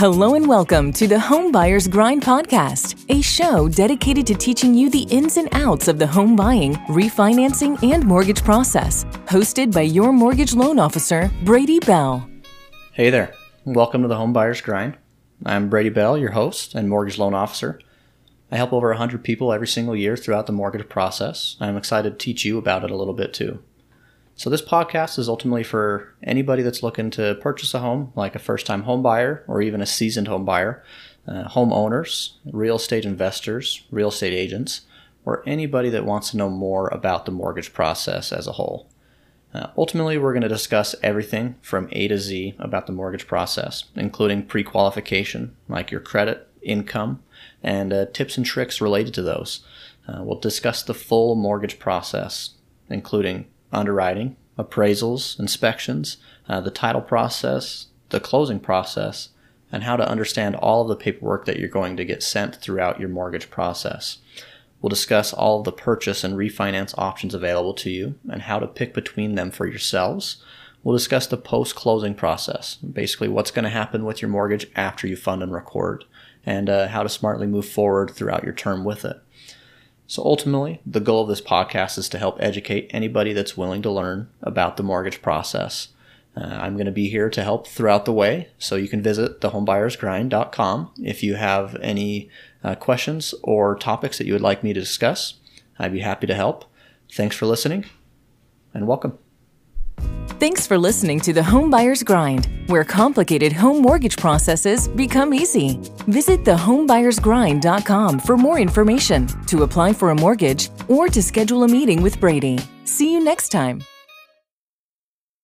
Hello and welcome to the Home Buyers Grind podcast, a show dedicated to teaching you the ins and outs of the home buying, refinancing, and mortgage process. Hosted by your mortgage loan officer, Brady Bell. Hey there. Welcome to the Home Buyers Grind. I'm Brady Bell, your host and mortgage loan officer. I help over 100 people every single year throughout the mortgage process. I'm excited to teach you about it a little bit too. So, this podcast is ultimately for anybody that's looking to purchase a home, like a first time home buyer or even a seasoned home buyer, uh, homeowners, real estate investors, real estate agents, or anybody that wants to know more about the mortgage process as a whole. Uh, ultimately, we're going to discuss everything from A to Z about the mortgage process, including pre qualification, like your credit, income, and uh, tips and tricks related to those. Uh, we'll discuss the full mortgage process, including underwriting, appraisals, inspections, uh, the title process, the closing process, and how to understand all of the paperwork that you're going to get sent throughout your mortgage process. We'll discuss all of the purchase and refinance options available to you and how to pick between them for yourselves. We'll discuss the post closing process, basically what's going to happen with your mortgage after you fund and record, and uh, how to smartly move forward throughout your term with it. So ultimately, the goal of this podcast is to help educate anybody that's willing to learn about the mortgage process. Uh, I'm going to be here to help throughout the way, so you can visit thehomebuyersgrind.com if you have any uh, questions or topics that you would like me to discuss. I'd be happy to help. Thanks for listening, and welcome. Thanks for listening to the Home Buyers Grind, where complicated home mortgage processes become easy. Visit thehomebuyersgrind.com for more information, to apply for a mortgage, or to schedule a meeting with Brady. See you next time.